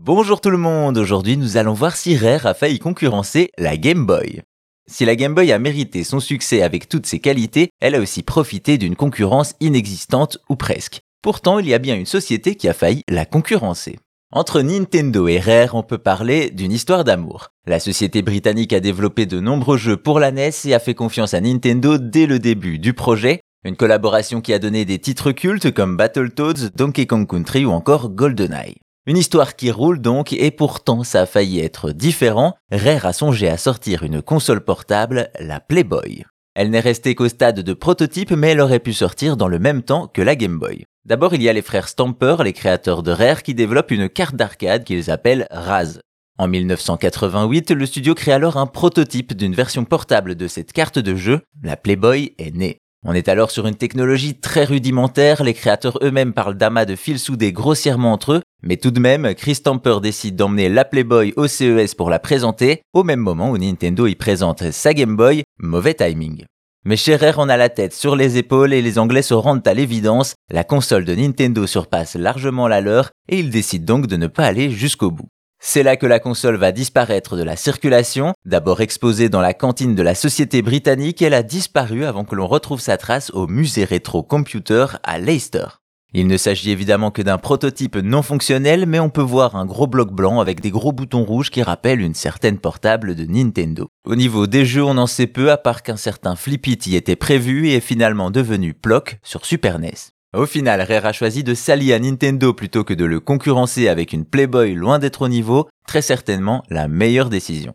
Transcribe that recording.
Bonjour tout le monde, aujourd'hui nous allons voir si Rare a failli concurrencer la Game Boy. Si la Game Boy a mérité son succès avec toutes ses qualités, elle a aussi profité d'une concurrence inexistante ou presque. Pourtant, il y a bien une société qui a failli la concurrencer. Entre Nintendo et Rare, on peut parler d'une histoire d'amour. La société britannique a développé de nombreux jeux pour la NES et a fait confiance à Nintendo dès le début du projet, une collaboration qui a donné des titres cultes comme Battletoads, Donkey Kong Country ou encore GoldenEye. Une histoire qui roule donc et pourtant ça a failli être différent. Rare a songé à sortir une console portable, la Playboy. Elle n'est restée qu'au stade de prototype mais elle aurait pu sortir dans le même temps que la Game Boy. D'abord il y a les frères Stamper, les créateurs de Rare, qui développent une carte d'arcade qu'ils appellent Raz. En 1988, le studio crée alors un prototype d'une version portable de cette carte de jeu, la Playboy est née. On est alors sur une technologie très rudimentaire, les créateurs eux-mêmes parlent d'amas de fils soudés grossièrement entre eux, mais tout de même, Chris Tamper décide d'emmener la Playboy au CES pour la présenter, au même moment où Nintendo y présente sa Game Boy, mauvais timing. Mais Scherer en a la tête sur les épaules et les Anglais se rendent à l'évidence, la console de Nintendo surpasse largement la leur et ils décident donc de ne pas aller jusqu'au bout. C'est là que la console va disparaître de la circulation. D'abord exposée dans la cantine de la société britannique, elle a disparu avant que l'on retrouve sa trace au musée rétro computer à Leicester. Il ne s'agit évidemment que d'un prototype non fonctionnel, mais on peut voir un gros bloc blanc avec des gros boutons rouges qui rappellent une certaine portable de Nintendo. Au niveau des jeux, on en sait peu à part qu'un certain Flippy y était prévu et est finalement devenu Plock sur Super NES. Au final, Rare a choisi de s'allier à Nintendo plutôt que de le concurrencer avec une Playboy loin d'être au niveau, très certainement la meilleure décision.